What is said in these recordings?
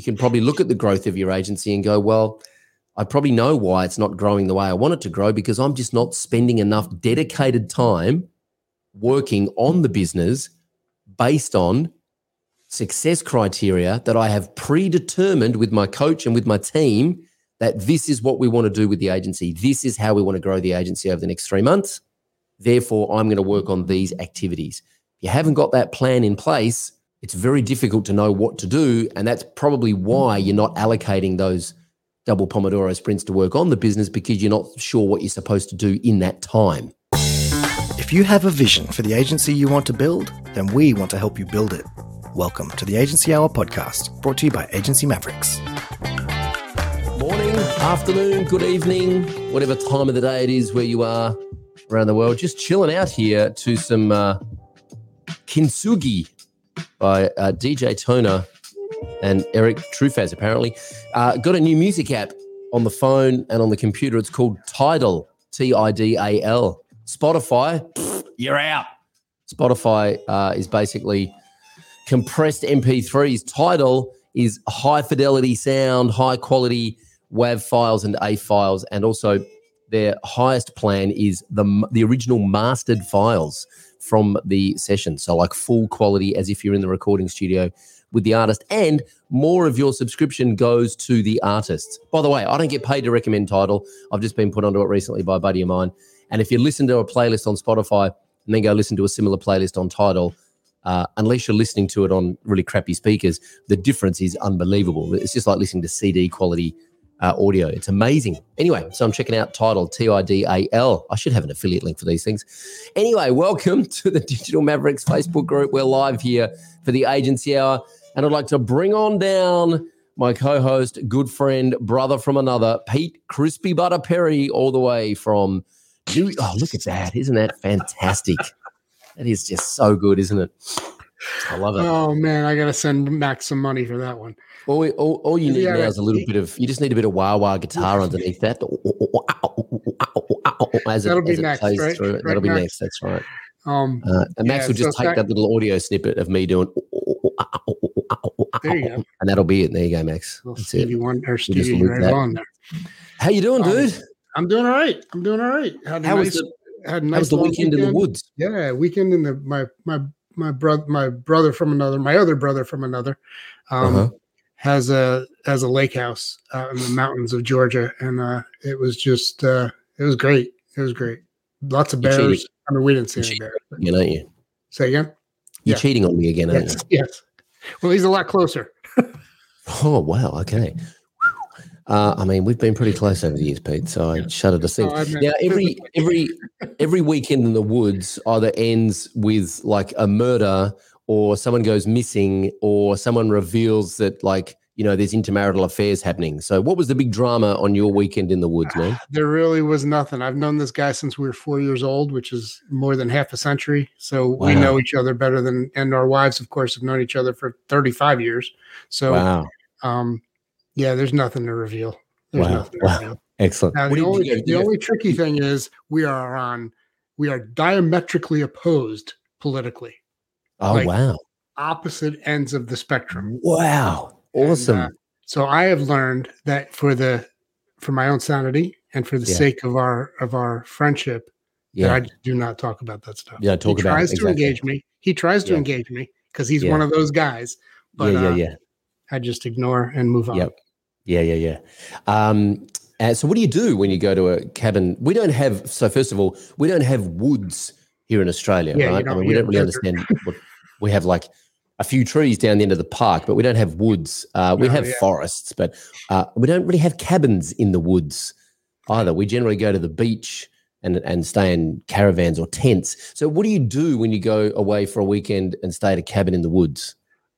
you can probably look at the growth of your agency and go, well, I probably know why it's not growing the way I want it to grow because I'm just not spending enough dedicated time working on the business based on success criteria that I have predetermined with my coach and with my team that this is what we want to do with the agency. This is how we want to grow the agency over the next three months. Therefore, I'm going to work on these activities. If you haven't got that plan in place, it's very difficult to know what to do. And that's probably why you're not allocating those double Pomodoro sprints to work on the business because you're not sure what you're supposed to do in that time. If you have a vision for the agency you want to build, then we want to help you build it. Welcome to the Agency Hour podcast, brought to you by Agency Mavericks. Morning, afternoon, good evening, whatever time of the day it is where you are around the world. Just chilling out here to some uh, Kintsugi by uh, DJ Toner and Erik Truffaz, apparently. Uh, got a new music app on the phone and on the computer. It's called Tidal, T I D A L. Spotify, pfft, you're out. Spotify uh, is basically compressed MP3s. Tidal is high fidelity sound, high quality WAV files and A files, and also their highest plan is the the original mastered files from the session. So like full quality, as if you're in the recording studio with the artist, and more of your subscription goes to the artist. By the way, I don't get paid to recommend Tidal. I've just been put onto it recently by a buddy of mine. And if you listen to a playlist on Spotify and then go listen to a similar playlist on Tidal, uh, unless you're listening to it on really crappy speakers, the difference is unbelievable. It's just like listening to CD quality uh, audio. It's amazing. Anyway, so I'm checking out Tidal, T I D A L. I should have an affiliate link for these things. Anyway, welcome to the Digital Mavericks Facebook group. We're live here for the agency hour. And I'd like to bring on down my co host, good friend, brother from another, Pete Crispy Butter Perry, all the way from New. Oh, look at that. Isn't that fantastic? that is just so good, isn't it? I love it. Oh man, I gotta send Max some money for that one. All, we, all, all you need Yeah, now is a little he- bit of, you just need a bit of wah wah guitar underneath that. As it, That'll be as next, plays right? through it. Right, That'll be Max? next. That's right. Um, Uh, and Max Yeah, will just so take that- that little audio snippet of me doing, There you go. and that'll be it. There you go, Max. little That's Stevie it. Wonder, or just Stevie right that. on there. How you doing, Um, dude? I'm doing all right. I'm doing all right. Had a How was nice, the had a How was the long weekend in the woods? Yeah, weekend in the my my my brother my brother from another my other brother from another um, Uh-huh. has a has a lake house out in the mountains of Georgia, and uh, it was just uh, it was great. It was great. Lots of You bears. I mean, we didn't see You any bears. You know you. Say again. You're Yeah. cheating on me again, aren't Yes. Yes. Well, he's a lot closer. Oh wow. Okay. Uh, I mean, we've been pretty close over the years, Pete. So I shudder to think. Oh, Now every every every weekend in the woods either ends with like a murder or someone goes missing or someone reveals that like you know there's intermarital affairs happening. So what was the big drama on your weekend in the woods, man? There really was nothing. I've known this guy since we were four years old, which is more than half a century. So we know each other better than, and our wives, of course, have known each other for 35 years. So, Wow. um, yeah, there's nothing to reveal. There's Wow. nothing to Wow. reveal. Excellent. Now, the only, the only tricky thing is we are on, we are diametrically opposed politically, oh like- wow. opposite ends of the spectrum. Wow. And, Awesome. uh, so I have learned that for the, for my own sanity and for the Yeah. sake of our of our friendship, yeah. that I do not talk about that stuff. Yeah, talk he about it, tries to exactly. engage me. He tries to Yeah. engage me because he's Yeah. one of those guys. But yeah. Yeah. uh, Yeah. I just ignore and move on. Yep. Yeah, yeah, yeah. Um, uh, so, what do you do when you go to a cabin? We don't have. So, first of all, we don't have woods here in Australia, Yeah, right? I mean, we don't really desert. understand. What, we have like a few trees down the end of the park, but we don't have woods. Uh, we No, have yeah. forests, but uh, we don't really have cabins in the woods either. We generally go to the beach and and stay in caravans or tents. So, what do you do when you go away for a weekend and stay at a cabin in the woods?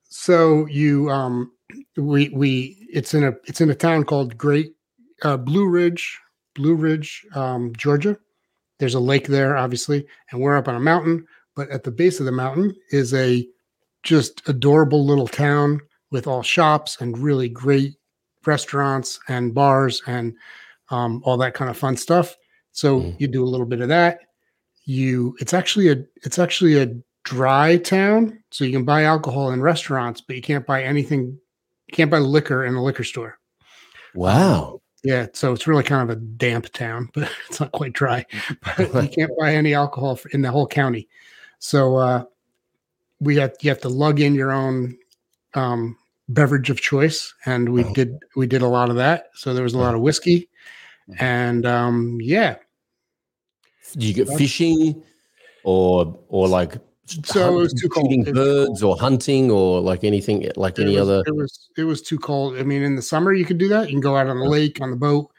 So you um we we it's in a it's in a town called Great uh, Blue Ridge, Blue Ridge, um, Georgia. There's a lake there, obviously, and we're up on a mountain. But at the base of the mountain is a just adorable little town with all shops and really great restaurants and bars and um, all that kind of fun stuff. So Mhm. you do a little bit of that. You it's actually a it's actually a dry town, so you can buy alcohol in restaurants, but you can't buy anything can't buy liquor in a liquor store. Wow. Yeah, so it's really kind of a damp town, but it's not quite dry. But you can't buy any alcohol in the whole county. So uh, we have you have to lug in your own um, beverage of choice, and we Oh. did we did a lot of that. So there was a lot of whiskey, and um, yeah. Did you get fishing or or like So it was too cold. shooting birds or hunting or like anything like It any was, other It was it was too cold. I mean, in the summer you could do that. You can go out on the lake on the boat.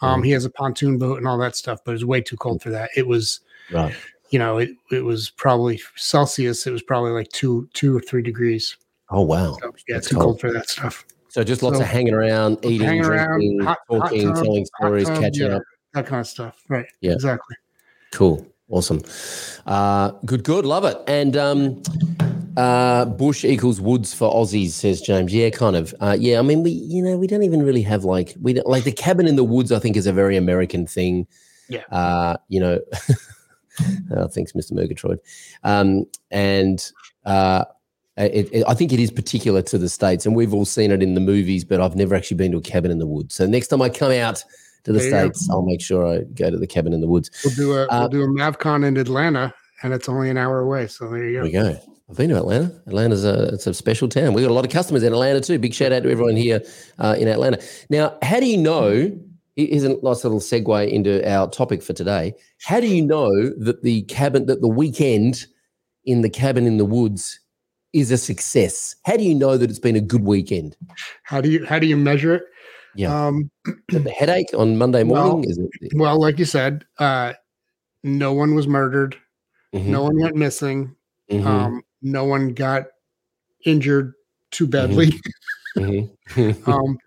Um, Mhm. he has a pontoon boat and all that stuff, but it was way too cold for that. It was right. you know, it, it was probably Celsius. It was probably like two, two or three degrees. Oh wow. So, yeah, That's too cold. cold for that stuff. So just lots So- of hanging around, eating, hanging drinking, hot- hot talking, tub, telling stories, tub, catching yeah. up. That kind of stuff. Right. Yeah. Exactly. Cool. Awesome. Uh, good, good. Love it. And um, uh, bush equals woods for Aussies, says James. Yeah, kind of. Uh, yeah, I mean, we, you know, we don't even really have like, we don't, like the cabin in the woods, I think is a very American thing. Yeah. Uh, you know, uh, thanks, Mr. Murgatroyd. Um, and uh, it, it, I think it is particular to the States, and we've all seen it in the movies, but I've never actually been to a cabin in the woods. So next time I come out to the There. States, I'll make sure I go to the cabin in the woods. We'll do a Uh, we'll do a MavCon in Atlanta, and it's only an hour away. So there you There go. we go. I've been to Atlanta. Atlanta's a it's a special town. We've got a lot of customers in Atlanta too. Big shout out to everyone here uh, in Atlanta. Now, how do you know? Here's a nice little segue into our topic for today. How do you know that the cabin, that the weekend in the cabin in the woods is a success? How do you know that it's been a good weekend? How do you how do you measure it? Yeah. Um, the headache on Monday Well, morning? is it? well, like you said, uh, no one was murdered. Mhm, No one went missing. mhm, Um, no one got injured too badly. mhm. um,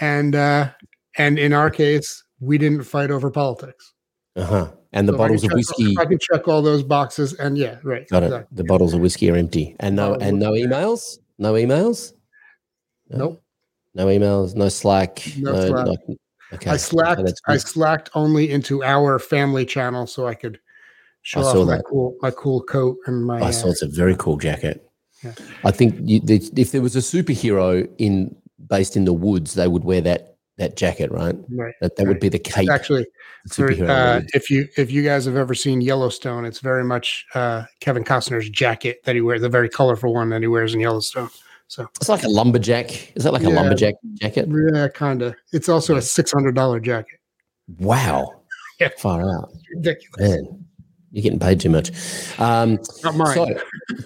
and uh, and in our case, we didn't fight over politics. uh-huh. And the So if I can bottles of check- whiskey. I can check all those boxes, and yeah, right. Got it. The bottles of whiskey are empty, and no, and no emails. No emails. No? Nope. No emails. No Slack. No No. Slack. no- okay. I okay, slacked. that's I slacked only into our family channel so I could show I off my that. cool my cool coat and my. I uh, saw it's a very cool jacket. Yeah. I think you, the, if there was a superhero in based in the woods, they would wear that that jacket, right? right. That that would be the cape. Actually, the uh, if you if you guys have ever seen Yellowstone, it's very much uh, Kevin Costner's jacket that he wears, the very colorful one that he wears in Yellowstone. So it's like a lumberjack. Is that like a lumberjack jacket? yeah, kind of. It's also a six hundred dollar jacket. Wow. Yeah. Far out, Ridiculous. man. You're getting paid too much. Um, Not mine. So,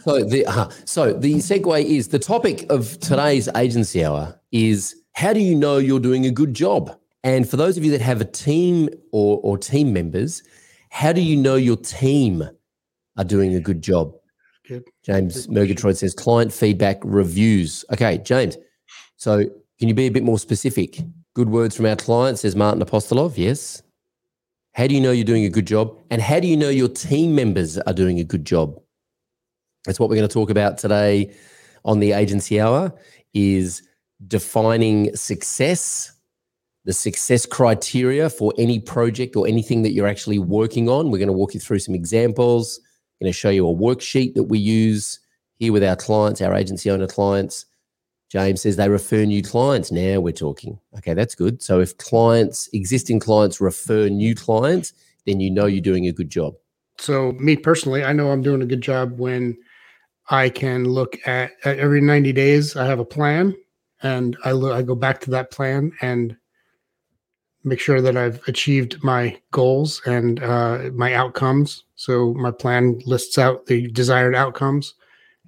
so the uh, so the segue is the topic of today's agency hour is how do you know you're doing a good job? And for those of you that have a team or or team members, how do you know your team are doing a good job? Good. James Murgatroyd says client feedback reviews. Okay, James. So can you be a bit more specific? Good words from our client, says Martin Apostolov. Yes. How do you know you're doing a good job? And how do you know your team members are doing a good job? That's what we're going to talk about today on the agency hour is defining success, the success criteria for any project or anything that you're actually working on. We're going to walk you through some examples. Going to show you a worksheet that we use here with our clients, our agency owner clients. James says they refer new clients. Now we're talking. Okay, that's good. So if clients, existing clients refer new clients, then you know you're doing a good job. so me personally, I know I'm doing a good job when I can look at, at every 90 days. I have a plan, and I look. I go back to that plan and make sure that I've achieved my goals and uh, my outcomes. So my plan lists out the desired outcomes,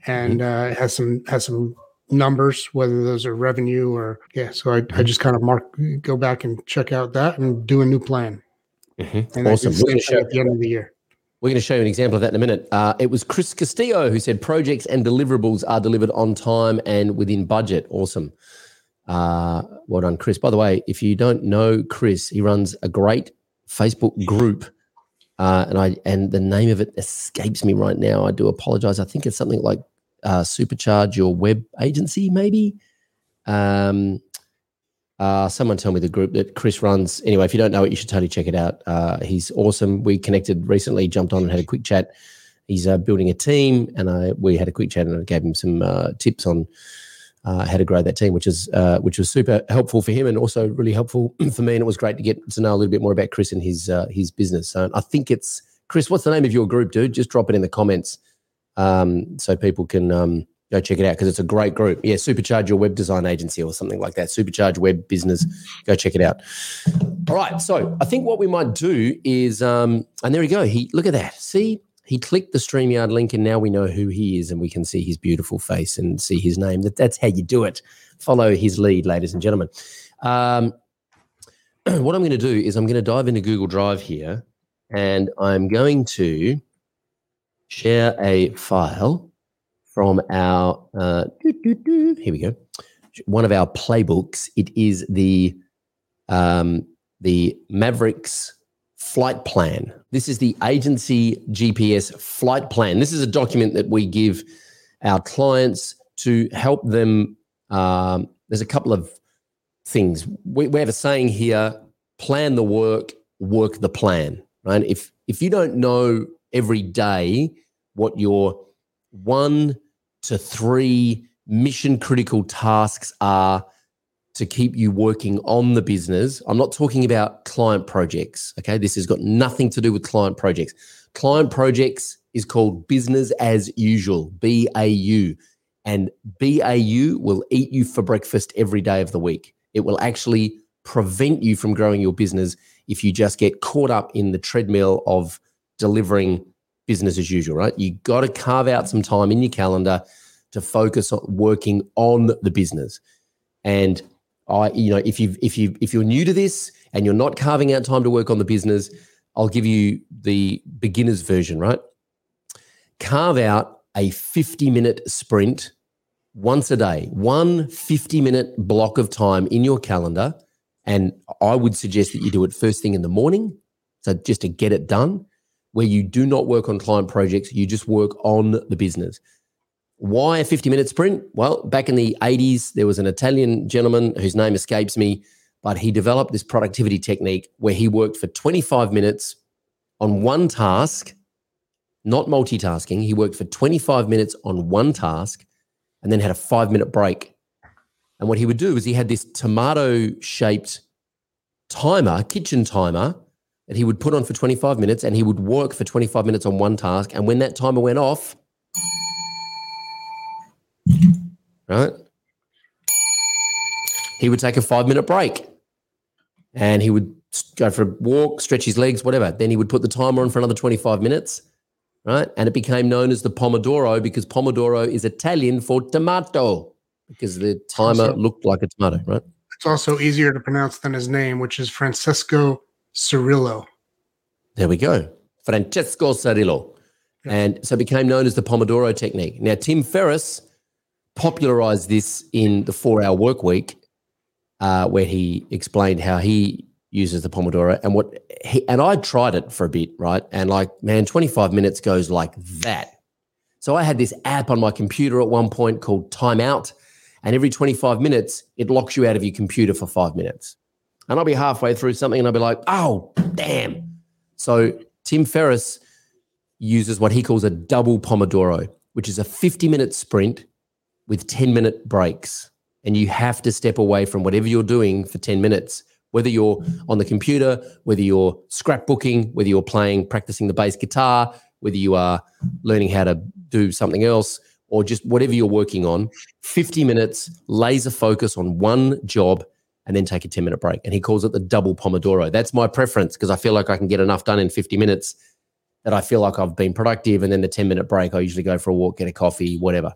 and uh, has some has some numbers, whether those are revenue or yeah. So I, I just kind of mark, go back and check out that and do a new plan. And I do Awesome. We're going to show at the end of the year. We're going to show you an example of that in a minute. Uh, it was Chris Castillo who said projects and deliverables are delivered on time and within budget. Awesome. Uh, well done, Chris. By the way, if you don't know Chris, he runs a great Facebook group. Uh, and I and the name of it escapes me right now. I do apologize. I think it's something like uh, Supercharge Your Web Agency, maybe. Um, uh, someone tell me the group that Chris runs. Anyway, if you don't know it, you should totally check it out. Uh, he's awesome. We connected recently, jumped on and had a quick chat. He's uh, building a team, and I we had a quick chat, and I gave him some uh, tips on uh, how to grow that team, which is uh, which was super helpful for him and also really helpful for me. And it was great to get to know a little bit more about Chris and his uh, his business. So I think it's Chris. What's the name of your group, dude? Just drop it in the comments um, so people can um, go check it out because it's a great group. Yeah, Supercharge Your Web Design Agency or something like that. Supercharge Web Business. Go check it out. All right. So I think what we might do is, um, and there we go. He look at that. See he clicked the StreamYard link and now we know who he is and we can see his beautiful face and see his name. That, that's how you do it. Follow his lead, ladies and gentlemen. Um, what I'm going to do is I'm going to dive into Google Drive here and I'm going to share a file from our, uh, here we go, one of our playbooks. It is the, um, the Mavericks flight plan. This is the agency GPS flight plan. This is a document that we give our clients to help them. Um, there's a couple of things. We, we have a saying here plan the work, work the plan, right? If, if you don't know every day what your one to three mission critical tasks are to keep you working on the business. I'm not talking about client projects. Okay. This has got nothing to do with client projects. Client projects is called business as usual, BAU. And BAU will eat you for breakfast every day of the week. It will actually prevent you from growing your business if you just get caught up in the treadmill of delivering business as usual, right? You got to carve out some time in your calendar to focus on working on the business. And I, you know, if you if you if you're new to this and you're not carving out time to work on the business, I'll give you the beginner's version, right? Carve out a 50 minute sprint once a day, one 50 minute block of time in your calendar. And I would suggest that you do it first thing in the morning. So just to get it done, where you do not work on client projects, you just work on the business. Why a 50 minute sprint? Well, back in the 80s, there was an Italian gentleman whose name escapes me, but he developed this productivity technique where he worked for 25 minutes on one task, not multitasking. He worked for 25 minutes on one task and then had a five minute break. And what he would do is he had this tomato shaped timer, kitchen timer, that he would put on for 25 minutes and he would work for 25 minutes on one task. And when that timer went off, right? He would take a five minute break and he would go for a walk, stretch his legs, whatever. Then he would put the timer on for another 25 minutes, right? And it became known as the Pomodoro because Pomodoro is Italian for tomato because the timer also, looked like a tomato, right? It's also easier to pronounce than his name, which is Francesco Cirillo. There we go. Francesco Cirillo. Yeah. And so it became known as the Pomodoro technique. Now, Tim Ferriss popularized this in the four hour work week, uh, where he explained how he uses the Pomodoro and what he, and I tried it for a bit, right? And like, man, 25 minutes goes like that. So I had this app on my computer at one point called Timeout. And every 25 minutes, it locks you out of your computer for five minutes. And I'll be halfway through something and I'll be like, oh, damn. So Tim Ferriss uses what he calls a double Pomodoro, which is a 50 minute sprint with 10 minute breaks. And you have to step away from whatever you're doing for 10 minutes, whether you're on the computer, whether you're scrapbooking, whether you're playing, practicing the bass guitar, whether you are learning how to do something else, or just whatever you're working on. 50 minutes, laser focus on one job, and then take a 10 minute break. And he calls it the double Pomodoro. That's my preference because I feel like I can get enough done in 50 minutes that I feel like I've been productive. And then the 10 minute break, I usually go for a walk, get a coffee, whatever.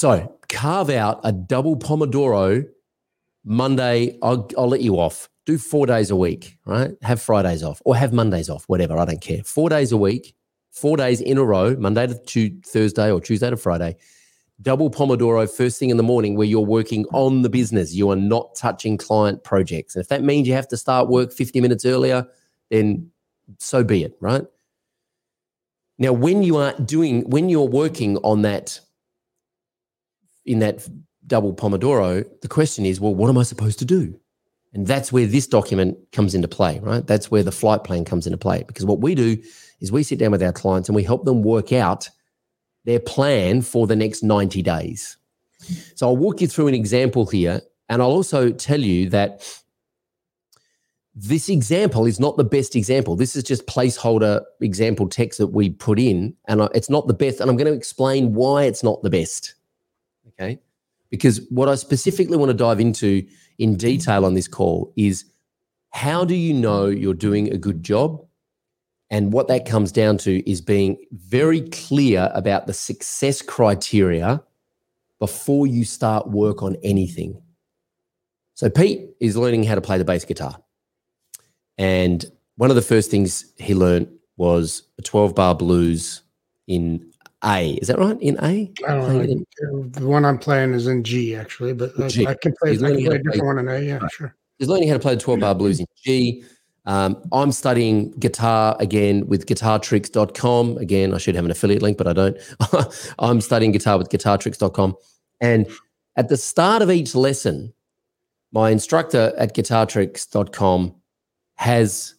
So carve out a double Pomodoro Monday. I'll, I'll let you off. Do four days a week, right? Have Fridays off or have Mondays off, whatever. I don't care. Four days a week, four days in a row, Monday to Thursday or Tuesday to Friday. Double Pomodoro first thing in the morning where you're working on the business. You are not touching client projects. And if that means you have to start work 50 minutes earlier, then so be it, right? Now, when you are doing, when you're working on that in that double Pomodoro, the question is, well, what am I supposed to do? And that's where this document comes into play, right? That's where the flight plan comes into play. Because what we do is we sit down with our clients and we help them work out their plan for the next 90 days. So I'll walk you through an example here, and I'll also tell you that this example is not the best example. This is just placeholder example text that we put in, and it's not the best. And I'm going to explain why it's not the best. Okay. Because what I specifically want to dive into in detail on this call is how do you know you're doing a good job? And what that comes down to is being very clear about the success criteria before you start work on anything. So, Pete is learning how to play the bass guitar. And one of the first things he learned was a 12 bar blues in A. Is that right? In A? I don't know. In, the one I'm playing is in G, actually, but I, I, can play, I can play a different play, one in A. Yeah, right. sure. He's learning how to play the 12 bar blues in G. Um, I'm studying guitar again with guitartricks.com. Again, I should have an affiliate link, but I don't. I'm studying guitar with guitartricks.com. And at the start of each lesson, my instructor at guitartricks.com has,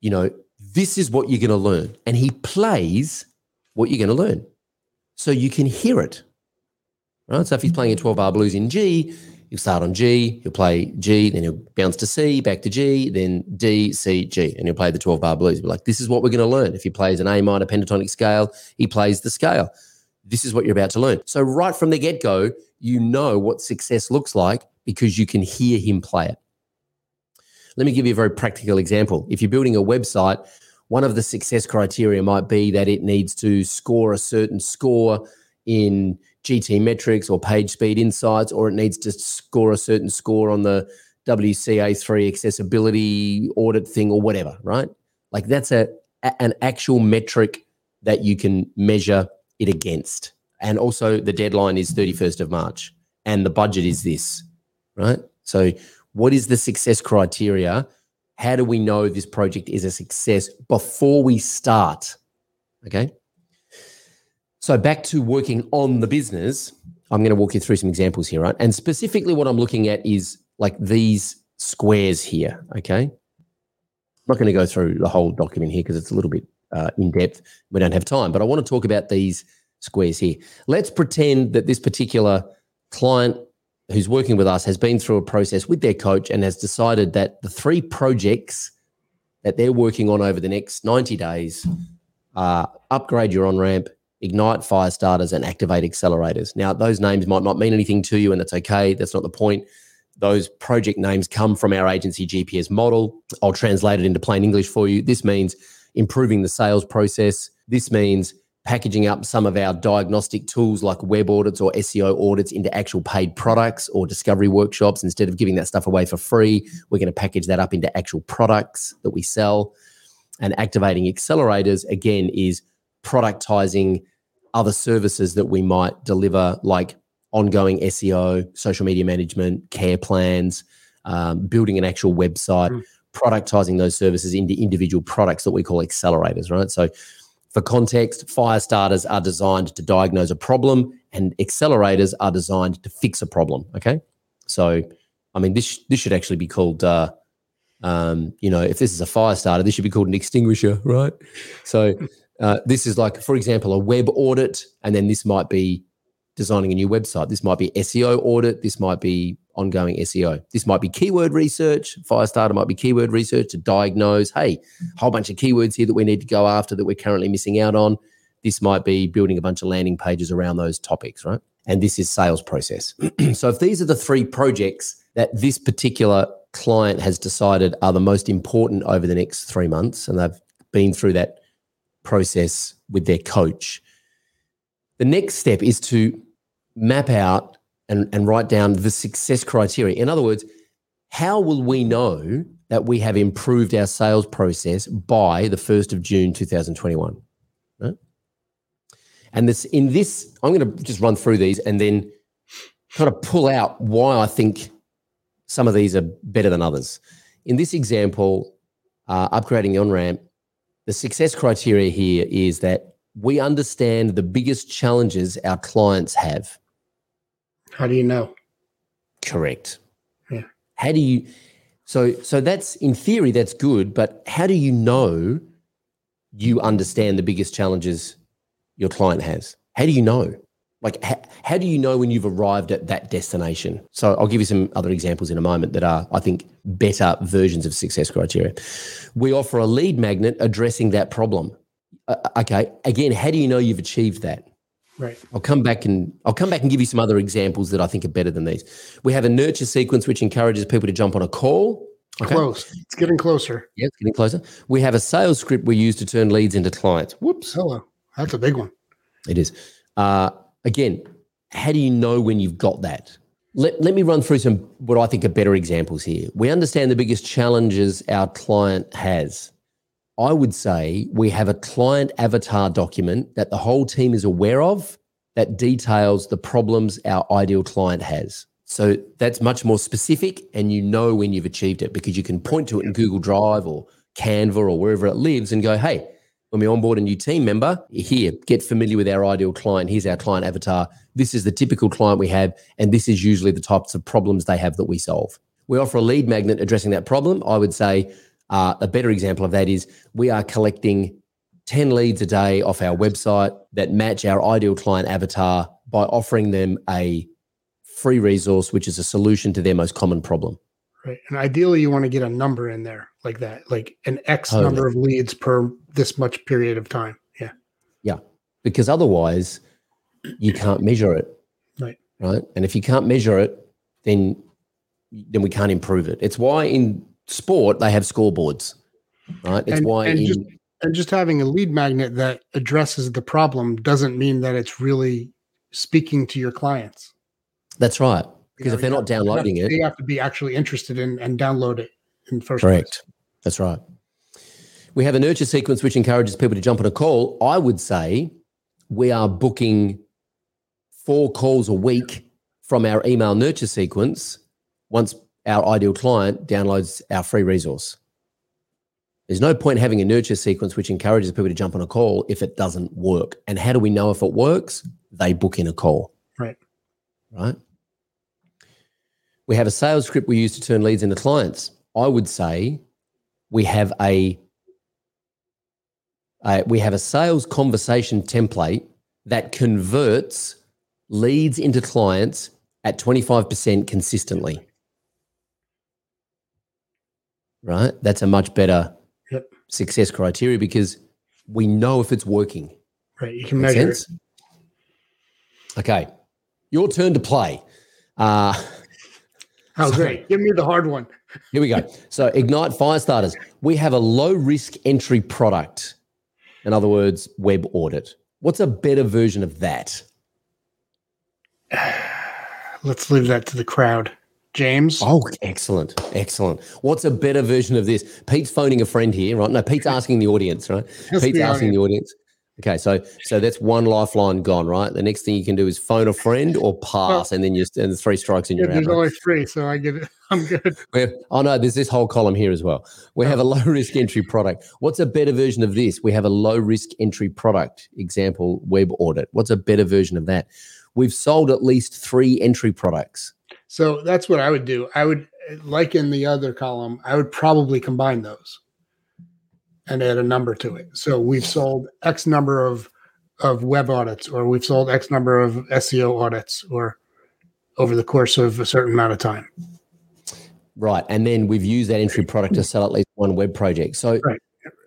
you know, this is what you're going to learn. And he plays what you're going to learn. So you can hear it. Right. So if he's playing a 12 bar blues in G, he'll start on G, he'll play G, then he'll bounce to C, back to G, then D, C, G, and he'll play the 12 bar blues. Be like, this is what we're going to learn. If he plays an A minor pentatonic scale, he plays the scale. This is what you're about to learn. So, right from the get go, you know what success looks like because you can hear him play it. Let me give you a very practical example. If you're building a website, one of the success criteria might be that it needs to score a certain score in GTmetrix or page speed insights, or it needs to score a certain score on the WCA3 accessibility audit thing or whatever, right? Like that's a an actual metric that you can measure it against. And also the deadline is 31st of March and the budget is this, right? So what is the success criteria? How do we know this project is a success before we start? Okay. So back to working on the business, I'm going to walk you through some examples here, right? And specifically, what I'm looking at is like these squares here. Okay. I'm not going to go through the whole document here because it's a little bit uh, in depth. We don't have time, but I want to talk about these squares here. Let's pretend that this particular client who's working with us has been through a process with their coach and has decided that the three projects that they're working on over the next 90 days are upgrade your on ramp, ignite fire starters, and activate accelerators. Now, those names might not mean anything to you, and that's okay. That's not the point. Those project names come from our agency GPS model. I'll translate it into plain English for you. This means improving the sales process. This means packaging up some of our diagnostic tools like web audits or SEO audits into actual paid products or discovery workshops. Instead of giving that stuff away for free, we're going to package that up into actual products that we sell. And activating accelerators, again, is productizing other services that we might deliver, like ongoing SEO, social media management, care plans, um, building an actual website, mm. productizing those services into individual products that we call accelerators, right? So, for context, fire starters are designed to diagnose a problem and accelerators are designed to fix a problem. Okay. So, I mean, this, this should actually be called, uh, um, you know, if this is a fire starter, this should be called an extinguisher, right? So, uh, this is like, for example, a web audit, and then this might be designing a new website. This might be SEO audit. This might be ongoing SEO. This might be keyword research. Firestarter might be keyword research to diagnose, hey, a whole bunch of keywords here that we need to go after that we're currently missing out on. This might be building a bunch of landing pages around those topics, right? And this is sales process. so if these are the three projects that this particular client has decided are the most important over the next three months, and they've been through that process with their coach, the next step is to map out and, and write down the success criteria. In other words, how will we know that we have improved our sales process by the 1st of June 2021? Right? And this in this, I'm going to just run through these and then kind of pull out why I think some of these are better than others. In this example, uh, upgrading the on ramp, the success criteria here is that we understand the biggest challenges our clients have. How do you know? Correct. Yeah. How do you so so that's in theory that's good, but how do you know you understand the biggest challenges your client has? How do you know? Like, ha- how do you know when you've arrived at that destination? So, I'll give you some other examples in a moment that are, I think, better versions of success criteria. We offer a lead magnet addressing that problem. Uh, okay, again, how do you know you've achieved that? Right. I'll come back and I'll come back and give you some other examples that I think are better than these. We have a nurture sequence which encourages people to jump on a call. Okay. Close. It's getting closer. Yeah, it's getting closer. We have a sales script we use to turn leads into clients. Whoops. Hello. That's a big one. It is. Uh, again, how do you know when you've got that? Let, let me run through some what I think are better examples here. We understand the biggest challenges our client has. I would say we have a client avatar document that the whole team is aware of that details the problems our ideal client has. So that's much more specific, and you know when you've achieved it because you can point to it in Google Drive or Canva or wherever it lives and go, hey, when we onboard a new team member, here, get familiar with our ideal client. Here's our client avatar. This is the typical client we have, and this is usually the types of problems they have that we solve. We offer a lead magnet addressing that problem. I would say uh, a better example of that is we are collecting 10 leads a day off our website that match our ideal client avatar by offering them a free resource, which is a solution to their most common problem. Right. And ideally, you want to get a number in there like that, like an X number of leads per this much period of time. Yeah. Yeah. Because otherwise, you can't measure it. Right. Right. And if you can't measure it, then then we can't improve it. It's why in sport they have scoreboards. Right. It's And- why and in just- And just having a lead magnet that addresses the problem doesn't mean that it's really speaking to your clients. that's right. You Because know, if they're not you have- downloading it, they have to be actually interested in and download it in first Correct. That's right. We have a nurture sequence which encourages people to jump on a call. I would say we are booking four calls a week from our email nurture sequence once our ideal client downloads our free resource. There's no point having a nurture sequence which encourages people to jump on a call if it doesn't work. And how do we know if it works? They book in a call. Right. Right. We have a sales script we use to turn leads into clients. I would say we have a uh, we have a sales conversation template that converts leads into clients at 25% consistently. Right? That's a much better Yep. success criteria because we know if it's working. Right. You can Make measure sense? Okay. Your turn to play. Uh, it. Oh, great. Give me the hard one. Here we go. So, Ignite Fire Starters. We have a low risk entry product. In other words, web audit. What's a better version of that? Let's leave that to the crowd. James. Oh, excellent. Excellent. What's a better version of this? Pete's phoning a friend here, right? No, Pete's asking the audience, right? That's Pete's the asking the audience. Okay, so so that's one lifeline gone, right? The next thing you can do is phone a friend or pass, and then you and three strikes and Yeah, you're out. there's right? only three, so I get it. I'm good. We're, oh no, there's this whole column here as well. We oh. have a low risk entry product. What's a better version of this? We have a low risk entry product. Example, web audit. What's a better version of that? We've sold at least three entry products. So that's what I would do. I would, like in the other column, I would probably combine those and add a number to it. So we've sold X number of of web audits, or we've sold X number of SEO audits, or over the course of a certain amount of time. Right. And then we've used that entry product to sell at least one web project. So, Right.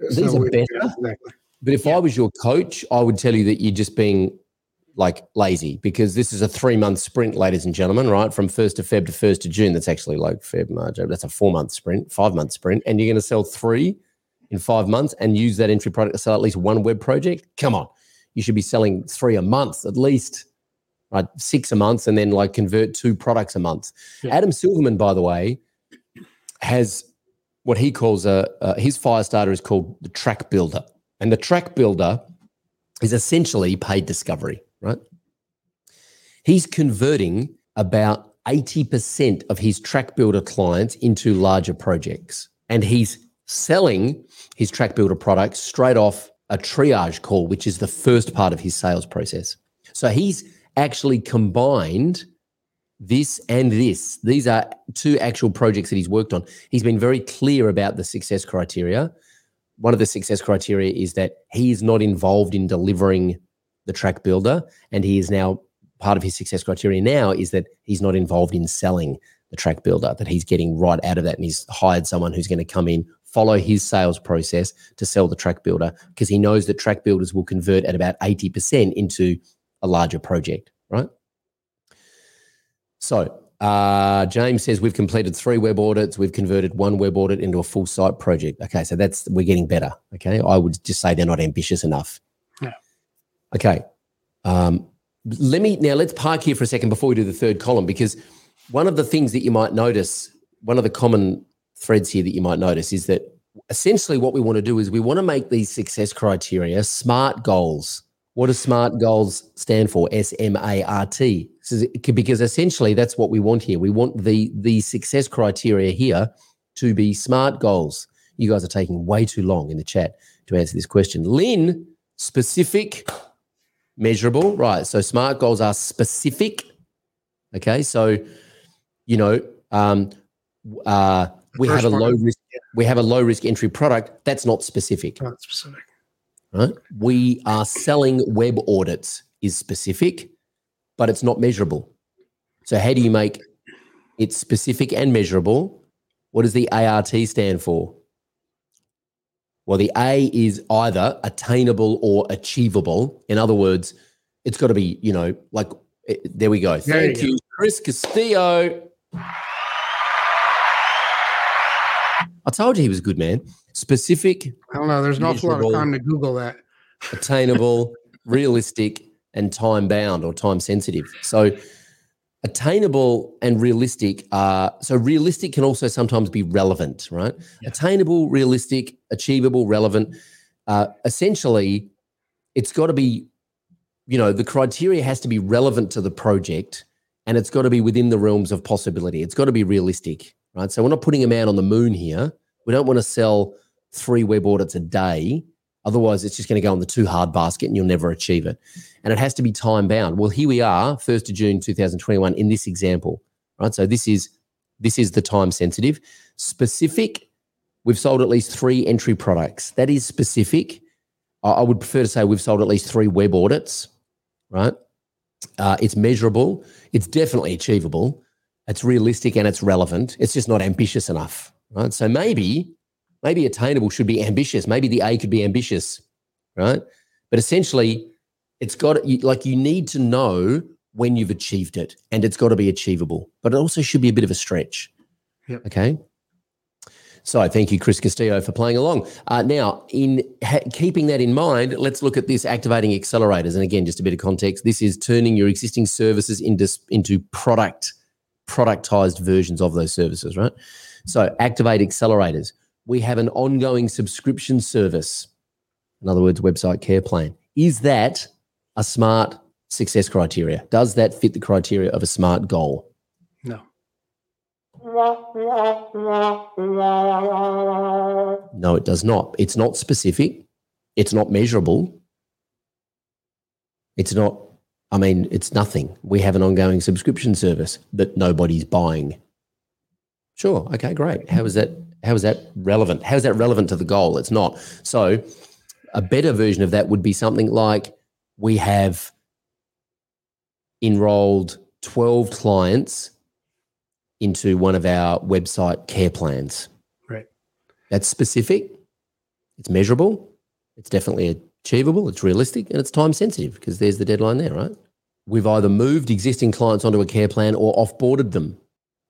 These are we- better? yeah, exactly. but if I was your coach, I would tell you that you're just being like lazy because this is a three month sprint, ladies and gentlemen, right? From 1st of Feb to 1st of June. That's actually like Feb, March. That's a four month sprint, five month sprint. And you're going to sell three in five months and use that entry product to sell at least one web project. Come on. You should be selling three a month at least, right? Six a month and then like convert two products a month. Yeah. Adam Silverman, by the way, has what he calls a, uh, his fire starter is called the track builder. And the track builder is essentially paid discovery, right? He's converting about 80% of his track builder clients into larger projects. And he's selling his track builder product straight off a triage call, which is the first part of his sales process. So he's actually combined this and this. These are two actual projects that he's worked on. He's been very clear about the success criteria. One of the success criteria is that he is not involved in delivering the track builder and he is now part of his success criteria now is that he's not involved in selling the track builder, that he's getting right out of that and he's hired someone who's going to come in, follow his sales process to sell the track builder because he knows that track builders will convert at about 80% into a larger project, right? So uh, James says we've completed three web audits. We've converted one web audit into a full site project. Okay, so that's we're getting better. Okay, I would just say they're not ambitious enough. Okay. Um, let me now let's park here for a second before we do the third column because one of the things that you might notice, one of the common threads here that you might notice is that essentially what we want to do is we want to make these success criteria smart goals. What do SMART goals stand for? S M A R T. Because essentially that's what we want here. We want the the success criteria here to be SMART goals. You guys are taking way too long in the chat to answer this question. Lynn, specific, measurable. Right. So SMART goals are specific. Okay. So, you know, um, uh, we have a low risk. We have a low risk entry product. That's not specific. Not specific right? We are selling web audits is specific, but it's not measurable. So how do you make it specific and measurable? What does the ART stand for? Well, the A is either attainable or achievable. In other words, it's got to be, you know, like it, eh, there we go. There Thank you, you Chris Castillo. I told you he was a good man. Specific. I don't know. There's an awful lot of time to Google that. Attainable, realistic, and time bound or time sensitive. So, attainable and realistic are so realistic can also sometimes be relevant, right? Yeah. Attainable, realistic, achievable, relevant. Uh, essentially, it's got to be, you know, the criteria has to be relevant to the project and it's got to be within the realms of possibility. It's got to be realistic, right? So we're not putting a man on the moon here. We don't want to sell three web audits a day. Otherwise, it's just going to go in the too hard basket and you'll never achieve it. And it has to be time bound. Well, here we are, 1st of June 2021, in this example, right? So this is this is the time sensitive. Specific, we've sold at least three entry products. That is specific. I would prefer to say we've sold at least three web audits, right? Uh, it's measurable. It's definitely achievable. It's realistic and it's relevant. It's just not ambitious enough, right? So maybe maybe attainable should be ambitious. Maybe the A could be ambitious, right? But essentially, it's got like you need to know when you've achieved it, and it's got to be achievable. But it also should be a bit of a stretch. Yep. Okay. So thank you, Chris Castillo, for playing along. Uh, now, in ha- keeping that in mind, let's look at this activating accelerators. And again, just a bit of context: this is turning your existing services into into product productized versions of those services, right? So activate accelerators we have an ongoing subscription service. In other words, website care plan. Is that a smart success criteria? Does that fit the criteria of a smart goal? No. No, it does not. It's not specific. It's not measurable. It's not, I mean, it's nothing. We have an ongoing subscription service that nobody's buying. Sure. Okay, great. How is that how is that relevant? How is that relevant to the goal? It's not. So, a better version of that would be something like we have enrolled 12 clients into one of our website care plans. Right. That's specific, it's measurable, it's definitely achievable, it's realistic, and it's time sensitive because there's the deadline there, right? We've either moved existing clients onto a care plan or offboarded them.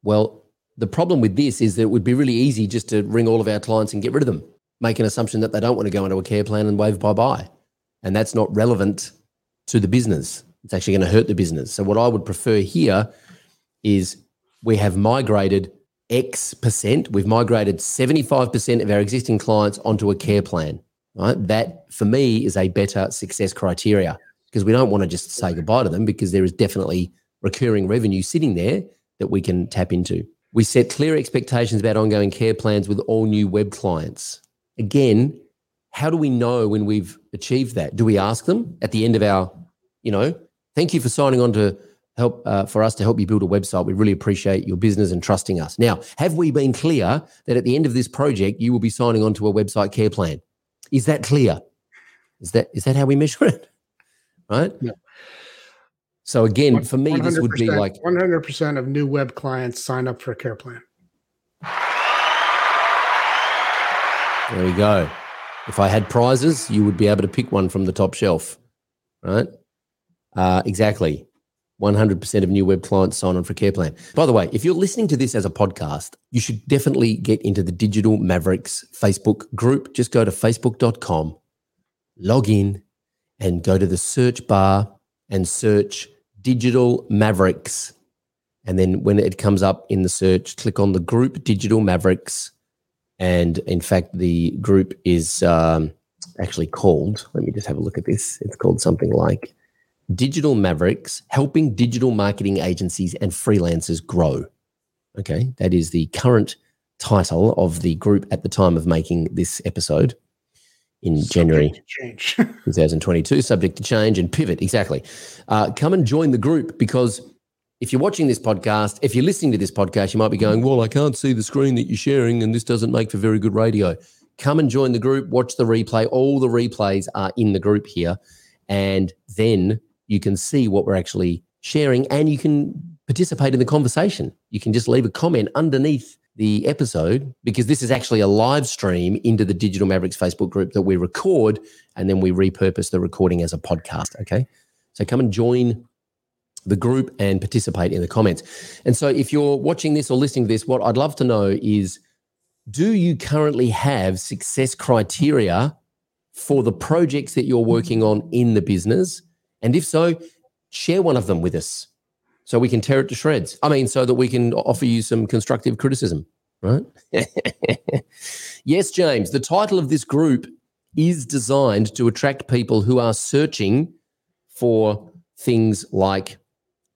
Well, the problem with this is that it would be really easy just to ring all of our clients and get rid of them, make an assumption that they don't want to go into a care plan and wave bye bye. And that's not relevant to the business. It's actually going to hurt the business. So, what I would prefer here is we have migrated X percent, we've migrated 75% of our existing clients onto a care plan. Right? That for me is a better success criteria because we don't want to just say goodbye to them because there is definitely recurring revenue sitting there that we can tap into. We set clear expectations about ongoing care plans with all new web clients. Again, how do we know when we've achieved that? Do we ask them at the end of our, you know, thank you for signing on to help uh, for us to help you build a website. We really appreciate your business and trusting us. Now, have we been clear that at the end of this project you will be signing on to a website care plan? Is that clear? Is that is that how we measure it? Right? Yeah. So again, for me, this would be like 100% of new web clients sign up for a care plan. There you go. If I had prizes, you would be able to pick one from the top shelf, right? Uh, exactly. 100% of new web clients sign on for Care Plan. By the way, if you're listening to this as a podcast, you should definitely get into the Digital Mavericks Facebook group. Just go to facebook.com, log in, and go to the search bar and search Digital Mavericks. And then when it comes up in the search, click on the group Digital Mavericks. And in fact, the group is um, actually called, let me just have a look at this. It's called something like Digital Mavericks Helping Digital Marketing Agencies and Freelancers Grow. Okay, that is the current title of the group at the time of making this episode in January Subject Change. 2022, subject to change and pivot. Exactly. Uh, come and join the group because if you're watching this podcast, if you're listening to this podcast, you might be going, Well, I can't see the screen that you're sharing, and this doesn't make for very good radio. Come and join the group, watch the replay. All the replays are in the group here. And then you can see what we're actually sharing and you can participate in the conversation. You can just leave a comment underneath the episode because this is actually a live stream into the Digital Mavericks Facebook group that we record and then we repurpose the recording as a podcast. Okay. So come and join the group and participate in the comments. And so if you're watching this or listening to this, what I'd love to know is do you currently have success criteria for the projects that you're working on in the business? And if so, share one of them with us so we can tear it to shreds. I mean, so that we can offer you some constructive criticism, right? yes, James, the title of this group is designed to attract people who are searching for things like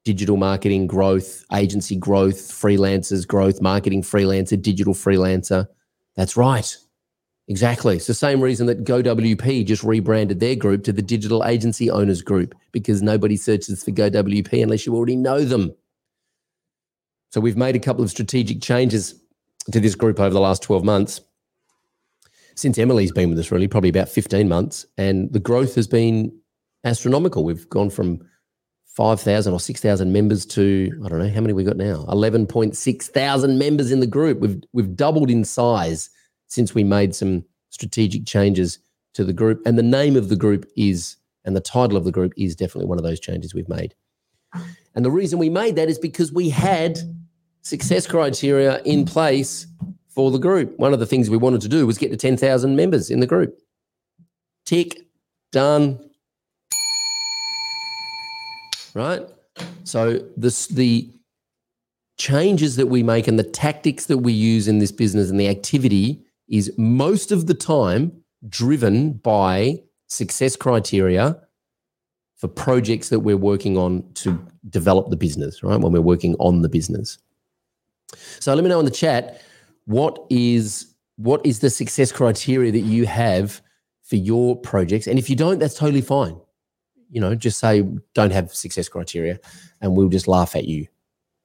digital marketing growth, agency growth, freelancers growth, marketing freelancer, digital freelancer. That's right. Exactly. It's the same reason that GoWP just rebranded their group to the Digital Agency Owners Group because nobody searches for GoWP unless you already know them. So we've made a couple of strategic changes to this group over the last 12 months. Since Emily's been with us, really, probably about 15 months, and the growth has been astronomical. We've gone from 5,000 or 6,000 members to, I don't know, how many we got now? 11.6 thousand members in the group. We've, we've doubled in size since we made some strategic changes to the group. And the name of the group is, and the title of the group is definitely one of those changes we've made. And the reason we made that is because we had success criteria in place for the group. One of the things we wanted to do was get to 10,000 members in the group. Tick, done. Right? So this the changes that we make and the tactics that we use in this business and the activity is most of the time driven by success criteria for projects that we're working on to develop the business, right? When we're working on the business. So let me know in the chat what is what is the success criteria that you have for your projects and if you don't that's totally fine. You know, just say don't have success criteria and we'll just laugh at you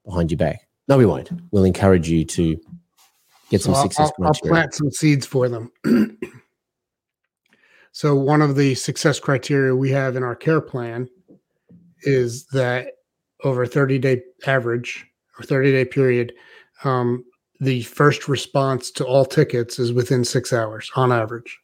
behind your back. No, we won't. We'll encourage you to get some So I'll- success I'll, I'll plant some seeds for them. so one of the success criteria we have in our care plan is that over a 30 day average or 30 day period, um, the first response to all tickets is within six hours on average.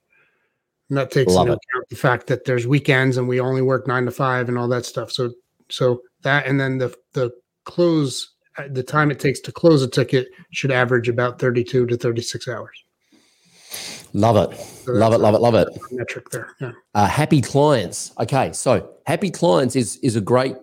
And that takes Love into it. account the fact that there's weekends and we only work nine to five and all that stuff. So, so that and then the the close the time it takes to close a ticket should average about 32 to 36 hours. Love it. So Love it, love it, love it. Metric there. Yeah. Uh, happy clients. Okay, so happy clients is is a great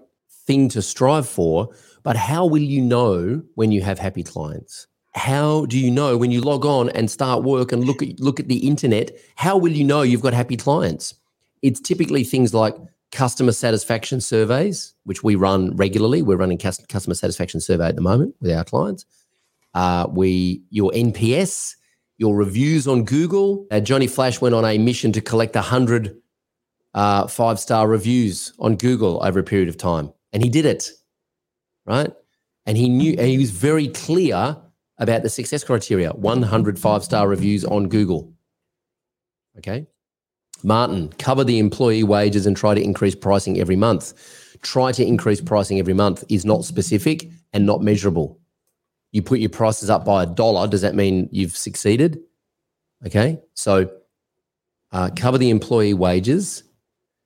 thing to strive for, but how will you know when you have happy clients? How do you know when you log on and start work and look at look at the internet? How will you know you've got happy clients? It's typically things like customer satisfaction surveys, which we run regularly. We're running customer satisfaction survey at the moment with our clients. Uh, we your NPS, your reviews on Google. Uh, Johnny Flash went on a mission to collect hundred uh, five star reviews on Google over a period of time, and he did it, right? And he knew, and he was very clear about the success criteria: 100 five star reviews on Google. Okay, Martin, cover the employee wages and try to increase pricing every month. Try to increase pricing every month is not specific and not measurable. You put your prices up by a dollar. Does that mean you've succeeded? Okay. So uh, cover the employee wages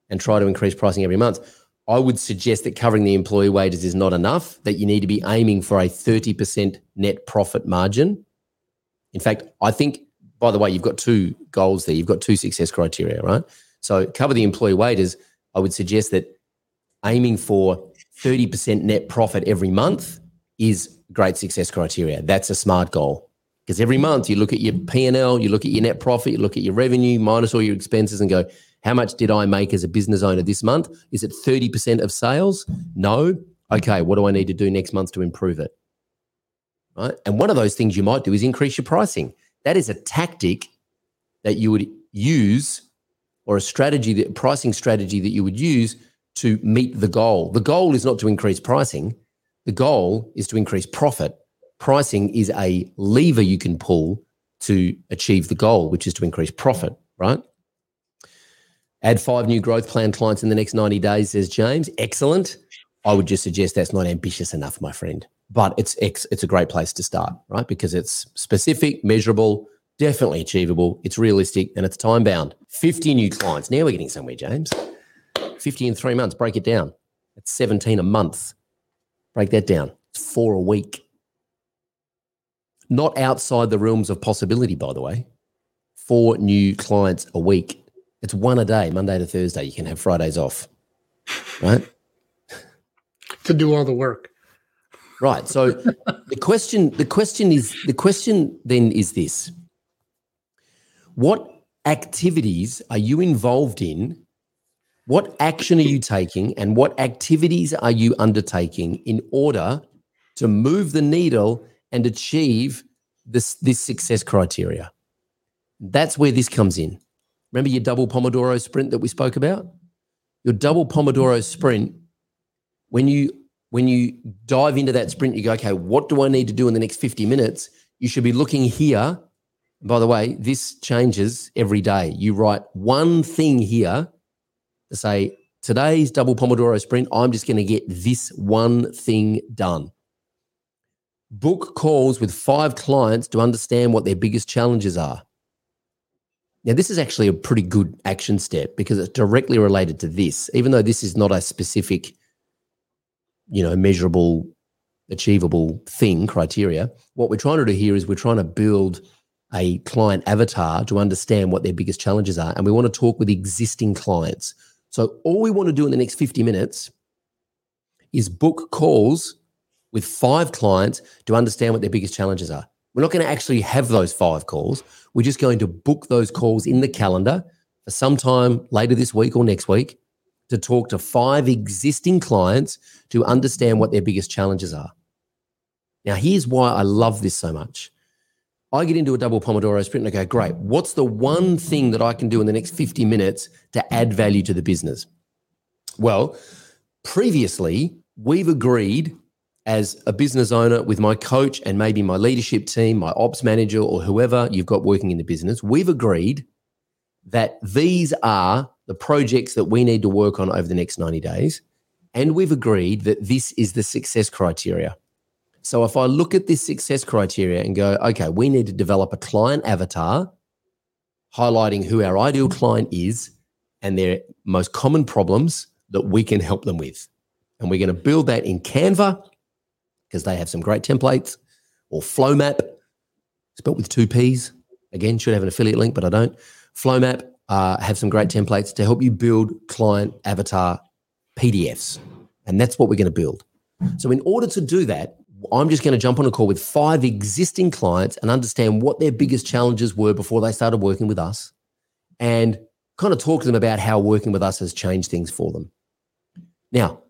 and try to increase pricing every month. I would suggest that covering the employee wages is not enough, that you need to be aiming for a 30% net profit margin. In fact, I think, by the way, you've got two goals there. You've got two success criteria, right? So cover the employee wages. I would suggest that aiming for 30% net profit every month is great success criteria. That's a smart goal. Because every month you look at your P&L, you look at your net profit, you look at your revenue minus all your expenses and go, how much did I make as a business owner this month? Is it 30% of sales? No. Okay, what do I need to do next month to improve it? Right? And one of those things you might do is increase your pricing. That is a tactic that you would use or a strategy that pricing strategy that you would use to meet the goal. The goal is not to increase pricing. The goal is to increase profit. Pricing is a lever you can pull to achieve the goal, which is to increase profit, right? Add five new growth plan clients in the next 90 days, says James. Excellent. I would just suggest that's not ambitious enough, my friend. But it's it's a great place to start, right? Because it's specific, measurable, definitely achievable, it's realistic, and it's time bound. 50 new clients. Now we're getting somewhere, James. 50 in three months. Break it down. It's 17 a month. Break that down. It's four a week. Not outside the realms of possibility, by the way. Four new clients a week. It's one a day, Monday to Thursday. You can have Fridays off, right? to do all the work. Right. So the question, the question is, the question then is this: What activities are you involved in? What action are you taking, and what activities are you undertaking in order to move the needle and achieve this this success criteria? That's where this comes in. Remember your double Pomodoro sprint that we spoke about? Your double Pomodoro sprint, when you when you dive into that sprint, you go, okay, what do I need to do in the next 50 minutes? You should be looking here. By the way, this changes every day. You write one thing here to say, today's double Pomodoro sprint, I'm just going to get this one thing done. Book calls with five clients to understand what their biggest challenges are. Now, this is actually a pretty good action step because it's directly related to this, even though this is not a specific, you know, measurable, achievable thing, criteria. What we're trying to do here is we're trying to build a client avatar to understand what their biggest challenges are. And we want to talk with existing clients. So, all we want to do in the next 50 minutes is book calls with five clients to understand what their biggest challenges are. We're not going to actually have those five calls. We're just going to book those calls in the calendar for sometime later this week or next week to talk to five existing clients to understand what their biggest challenges are. Now, here's why I love this so much. I get into a double Pomodoro sprint and I go, great, what's the one thing that I can do in the next 50 minutes to add value to the business? Well, previously, we've agreed as a business owner with my coach and maybe my leadership team, my ops manager, or whoever you've got working in the business, we've agreed that these are the projects that we need to work on over the next 90 days. And we've agreed that this is the success criteria. So if I look at this success criteria and go, okay, we need to develop a client avatar highlighting who our ideal client is and their most common problems that we can help them with. And we're going to build that in Canva because they have some great templates or Flowmapp, spelt with two P's. Again, should have an affiliate link, but I don't. Flowmapp uh, have some great templates to help you build client avatar PDFs. And that's what we're going to build. So, in order to do that, I'm just going to jump on a call with five existing clients and understand what their biggest challenges were before they started working with us and kind of talk to them about how working with us has changed things for them. Now,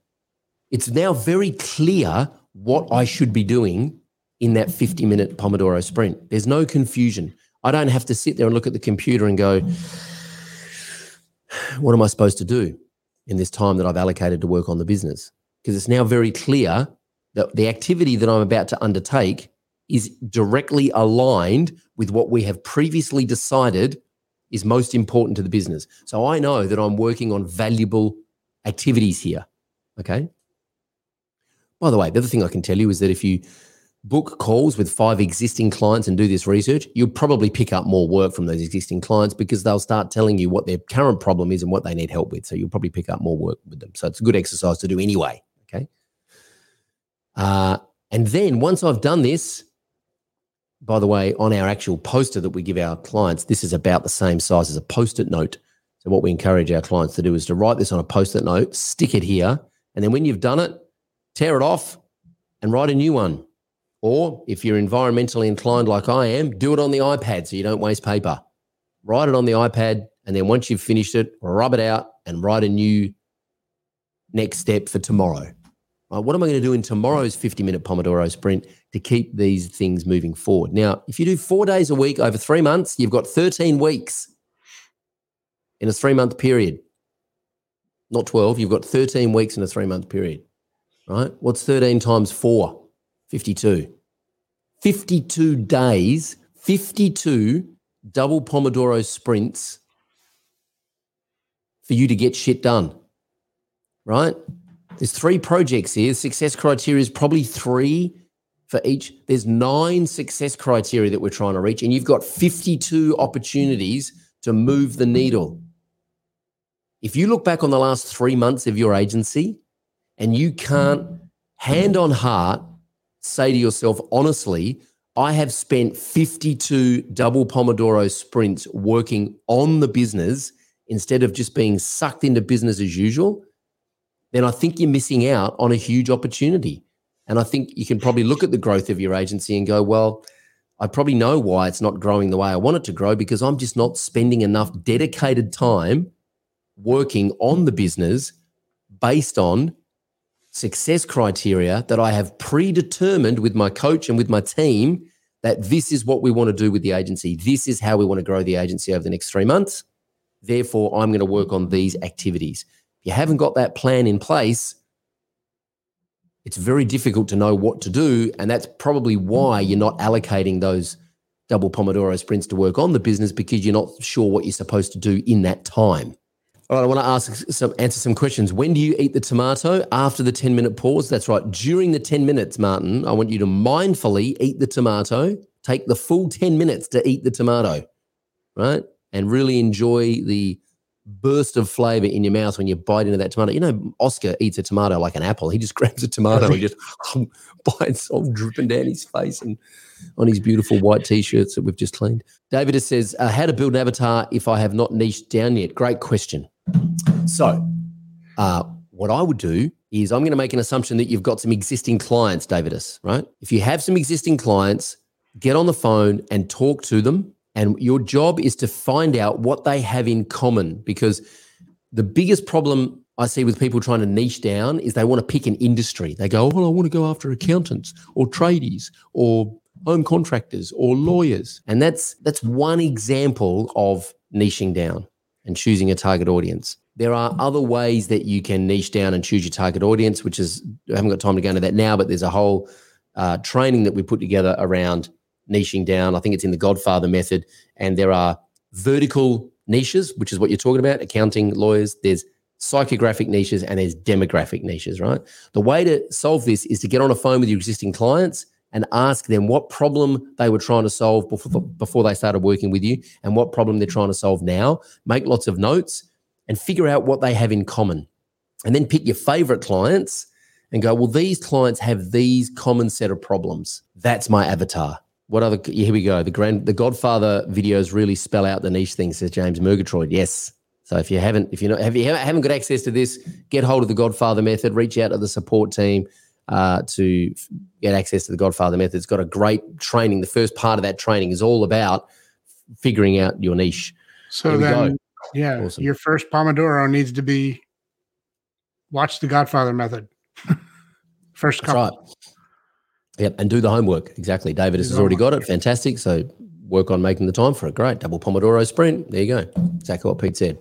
it's now very clear what I should be doing in that 50 minute Pomodoro sprint. There's no confusion. I don't have to sit there and look at the computer and go, what am I supposed to do in this time that I've allocated to work on the business? Because it's now very clear that the activity that I'm about to undertake is directly aligned with what we have previously decided is most important to the business. So I know that I'm working on valuable activities here. Okay. By the way, the other thing I can tell you is that if you book calls with five existing clients and do this research, you'll probably pick up more work from those existing clients because they'll start telling you what their current problem is and what they need help with. So you'll probably pick up more work with them. So it's a good exercise to do anyway. Okay. Uh, and then once I've done this, by the way, on our actual poster that we give our clients, this is about the same size as a post it note. So, what we encourage our clients to do is to write this on a post it note, stick it here, and then when you've done it, tear it off and write a new one. Or if you're environmentally inclined like I am, do it on the iPad so you don't waste paper. Write it on the iPad, and then once you've finished it, rub it out and write a new next step for tomorrow. Right, what am I going to do in tomorrow's 50 minute Pomodoro sprint to keep these things moving forward? Now, if you do four days a week over three months, you've got 13 weeks in a three month period. Not 12, you've got 13 weeks in a three month period, right? What's 13 times four? 52. 52 days, 52 double Pomodoro sprints for you to get shit done, right? There's three projects here. Success criteria is probably three for each. There's nine success criteria that we're trying to reach, and you've got 52 opportunities to move the needle. If you look back on the last three months of your agency and you can't, hand on heart, say to yourself, honestly, I have spent 52 double Pomodoro sprints working on the business instead of just being sucked into business as usual then I think you're missing out on a huge opportunity. And I think you can probably look at the growth of your agency and go, well, I probably know why it's not growing the way I want it to grow because I'm just not spending enough dedicated time working on the business based on success criteria that I have predetermined with my coach and with my team that this is what we want to do with the agency. This is how we want to grow the agency over the next three months. Therefore, I'm going to work on these activities If you haven't got that plan in place, it's very difficult to know what to do. And that's probably why you're not allocating those double Pomodoro sprints to work on the business because you're not sure what you're supposed to do in that time. All right, I want to ask some answer some questions. When do you eat the tomato? After the 10 minute pause. That's right. During the 10 minutes, Martin, I want you to mindfully eat the tomato. Take the full 10 minutes to eat the tomato, right? And really enjoy the burst of flavor in your mouth when you bite into that tomato. You know, Oscar eats a tomato like an apple. He just grabs a tomato and just bites all dripping down his face and on his beautiful white t-shirts that we've just cleaned. David says, uh, "How to build an avatar if I have not niched down yet?" Great question. So, uh, what I would do is I'm going to make an assumption that you've got some existing clients, Davidus, right? If you have some existing clients, get on the phone and talk to them and your job is to find out what they have in common because the biggest problem I see with people trying to niche down is they want to pick an industry. They go, well, I want to go after accountants or tradies or home contractors or lawyers. And that's that's one example of niching down and choosing a target audience. There are other ways that you can niche down and choose your target audience, which is I haven't got time to go into that now, but there's a whole uh, training that we put together around niching down. I think it's in the Godfather method. And there are vertical niches, which is what you're talking about accounting, lawyers. There's psychographic niches and there's demographic niches, right? The way to solve this is to get on a phone with your existing clients and ask them what problem they were trying to solve before, before they started working with you and what problem they're trying to solve now. Make lots of notes and figure out what they have in common. And then pick your favorite clients and go, well, these clients have these common set of problems. That's my avatar. What other? Here we go. The grand, the Godfather videos really spell out the niche things. Says James Murgatroyd. Yes. So if you haven't, if you're not, have you haven't got access to this, get hold of the Godfather method. Reach out to the support team uh, to get access to the Godfather method. It's got a great training. The first part of that training is all about figuring out your niche. So then, go. yeah, awesome. your first Pomodoro needs to be watch the Godfather method. first couple. Right. Yep, and do the homework. Exactly. David has already got it. Fantastic. So work on making the time for it. Great. Double Pomodoro sprint. There you go. Exactly what Pete said.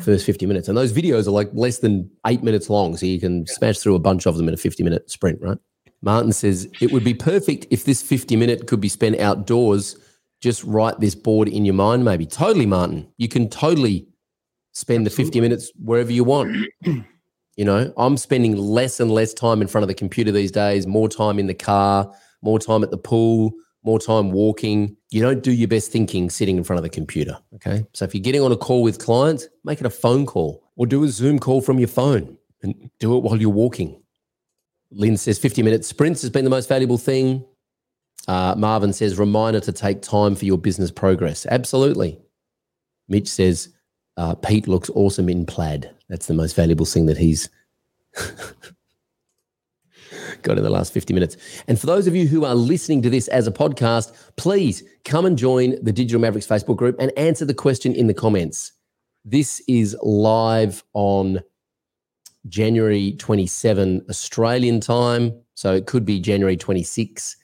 First 50 minutes. And those videos are like less than eight minutes long. So you can smash through a bunch of them in a 50 minute sprint, right? Martin says it would be perfect if this 50 minute could be spent outdoors just write this board in your mind, maybe. Totally, Martin. You can totally spend the 50 minutes wherever you want. you know, I'm spending less and less time in front of the computer these days, more time in the car, more time at the pool, more time walking. You don't do your best thinking sitting in front of the computer. Okay. So if you're getting on a call with clients, make it a phone call or do a Zoom call from your phone and do it while you're walking. Lynn says 50 minute sprints has been the most valuable thing. Uh, Marvin says reminder to take time for your business progress. Absolutely. Mitch says uh, Pete looks awesome in plaid. That's the most valuable thing that he's got in the last 50 minutes. And for those of you who are listening to this as a podcast, please come and join the Digital Mavericks Facebook group and answer the question in the comments. This is live on January 27 Australian time. So it could be January 26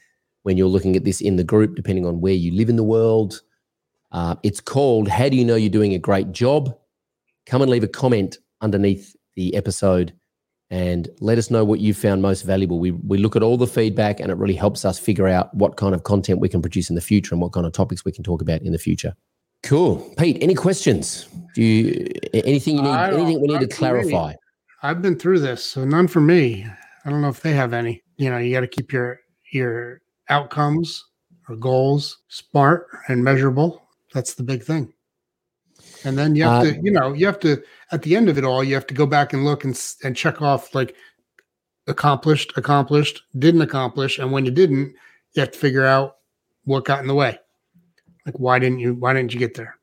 when you're looking at this in the group, depending on where you live in the world. Uh, it's called How Do You Know You're Doing a Great Job? Come and leave a comment underneath the episode and let us know what you found most valuable. We, we look at all the feedback and it really helps us figure out what kind of content we can produce in the future and what kind of topics we can talk about in the future. Cool. Pete, any questions? Do you anything you need anything we need to clarify? I've been through this, so none for me. I don't know if they have any. You know, you got to keep your your outcomes or goals smart and measurable. That's the big thing. And then you have uh, to, you know, you have to at the end of it all, you have to go back and look and and check off like accomplished, accomplished, didn't accomplish, and when you didn't, you have to figure out what got in the way. Like why didn't you why didn't you get there?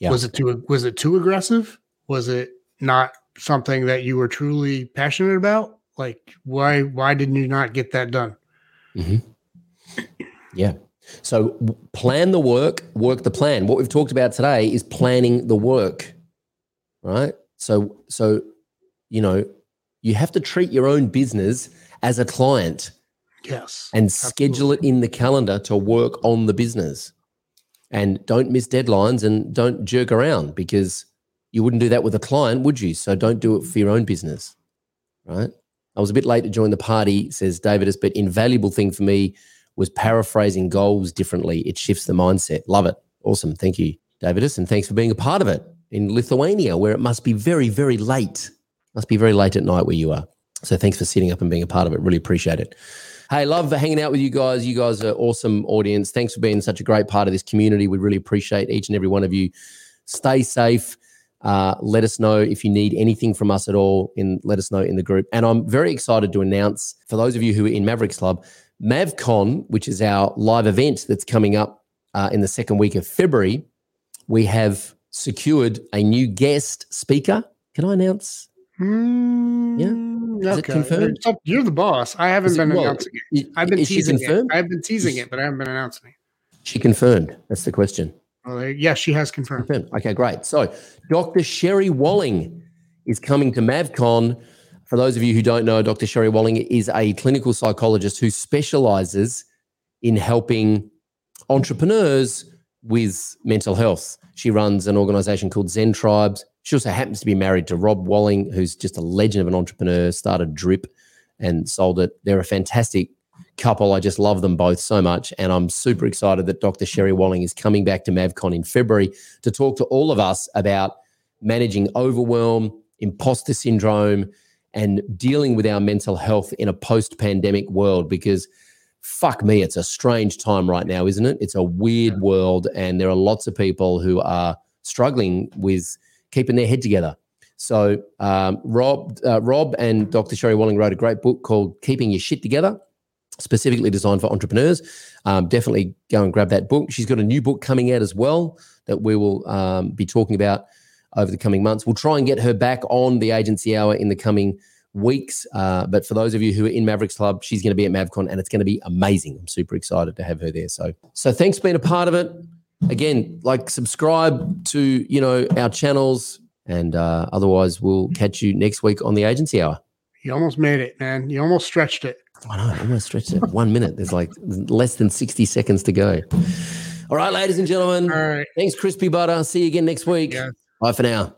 Yeah. Was it too was it too aggressive? Was it not something that you were truly passionate about? Like why why didn't you not get that done? Mm-hmm. Yeah. So plan the work, work the plan. What we've talked about today is planning the work. Right? So so you know, you have to treat your own business as a client. Yes. And schedule absolutely. it in the calendar to work on the business. And don't miss deadlines and don't jerk around because you wouldn't do that with a client, would you? So don't do it for your own business. Right? I was a bit late to join the party, says Davidus, but invaluable thing for me was paraphrasing goals differently. It shifts the mindset. Love it. Awesome. Thank you, Davidus. And thanks for being a part of it in Lithuania, where it must be very, very late. Must be very late at night where you are. So thanks for sitting up and being a part of it. Really appreciate it. Hey, love hanging out with you guys. You guys are awesome audience. Thanks for being such a great part of this community. We really appreciate each and every one of you. Stay safe. Uh, let us know if you need anything from us at all. In let us know in the group. And I'm very excited to announce for those of you who are in Mavericks Club, MavCon, which is our live event that's coming up uh, in the second week of February, we have secured a new guest speaker. Can I announce? Mm, yeah, is okay. it confirmed? You're the boss. I haven't been well, announcing it. I've been teasing it. I've been teasing it, but I haven't been announcing it. She confirmed. That's the question. Well, yes, she has confirmed. confirmed. Okay, great. So, Dr. Sherry Walling is coming to MavCon for those of you who don't know, Dr. Sherry Walling is a clinical psychologist who specializes in helping entrepreneurs with mental health. She runs an organization called Zen Tribes. She also happens to be married to Rob Walling, who's just a legend of an entrepreneur, started Drip and sold it. They're a fantastic couple. I just love them both so much. And I'm super excited that Dr. Sherry Walling is coming back to MavCon in February to talk to all of us about managing overwhelm, imposter syndrome, and dealing with our mental health in a post pandemic world because fuck me, it's a strange time right now, isn't it? It's a weird world, and there are lots of people who are struggling with keeping their head together. So, um, Rob, uh, Rob and Dr. Sherry Walling wrote a great book called Keeping Your Shit Together, specifically designed for entrepreneurs. Um, definitely go and grab that book. She's got a new book coming out as well that we will um, be talking about over the coming months. We'll try and get her back on the agency hour in the coming weeks. Uh, but for those of you who are in Mavericks Club, she's going to be at MavCon and it's going to be amazing. I'm super excited to have her there. So, so thanks for being a part of it. Again, like subscribe to you know our channels, and uh, otherwise we'll catch you next week on the agency hour. You almost made it, man. You almost stretched it. I know, I almost stretched it. One minute. There's like less than 60 seconds to go. All right, ladies and gentlemen. All right. Thanks, Crispy Butter. See you again next week. Yeah. Bye for now.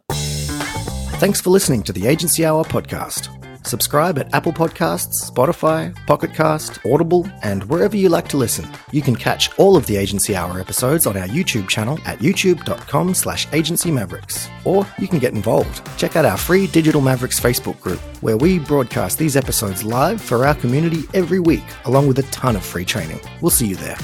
Thanks for listening to the Agency Hour podcast. Subscribe at Apple Podcasts, Spotify, Pocket Cast, Audible, and wherever you like to listen. You can catch all of the Agency Hour episodes on our YouTube channel at youtube.com slash agency mavericks. Or you can get involved. Check out our free Digital Mavericks Facebook group, where we broadcast these episodes live for our community every week, along with a ton of free training. We'll see you there.